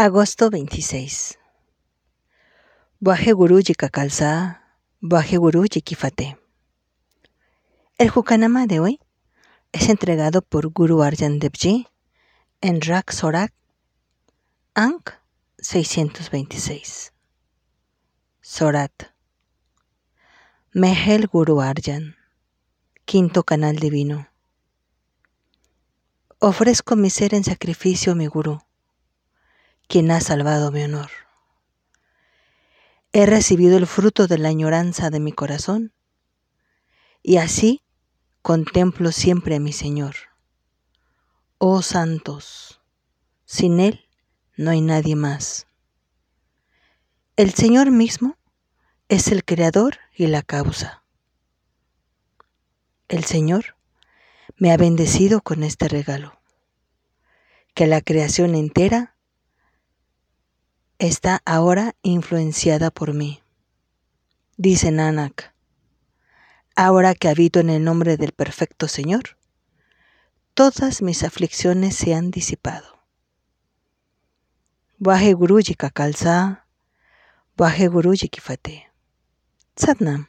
Agosto 26. Baje Guruji Kakalsa, Baje Guruji Kifate. El Jukanama de hoy es entregado por Guru Arjan Devji en Rak Sorak, Ankh 626. Sorat. Mehel Guru Arjan, quinto canal divino. Ofrezco mi ser en sacrificio mi Guru, quien ha salvado mi honor. He recibido el fruto de la añoranza de mi corazón y así contemplo siempre a mi Señor. Oh santos, sin Él no hay nadie más. El Señor mismo es el creador y la causa. El Señor me ha bendecido con este regalo, que la creación entera está ahora influenciada por mí. Dice Nanak, ahora que habito en el nombre del perfecto Señor, todas mis aflicciones se han disipado. Vaje Guruji Kifate. Satnam.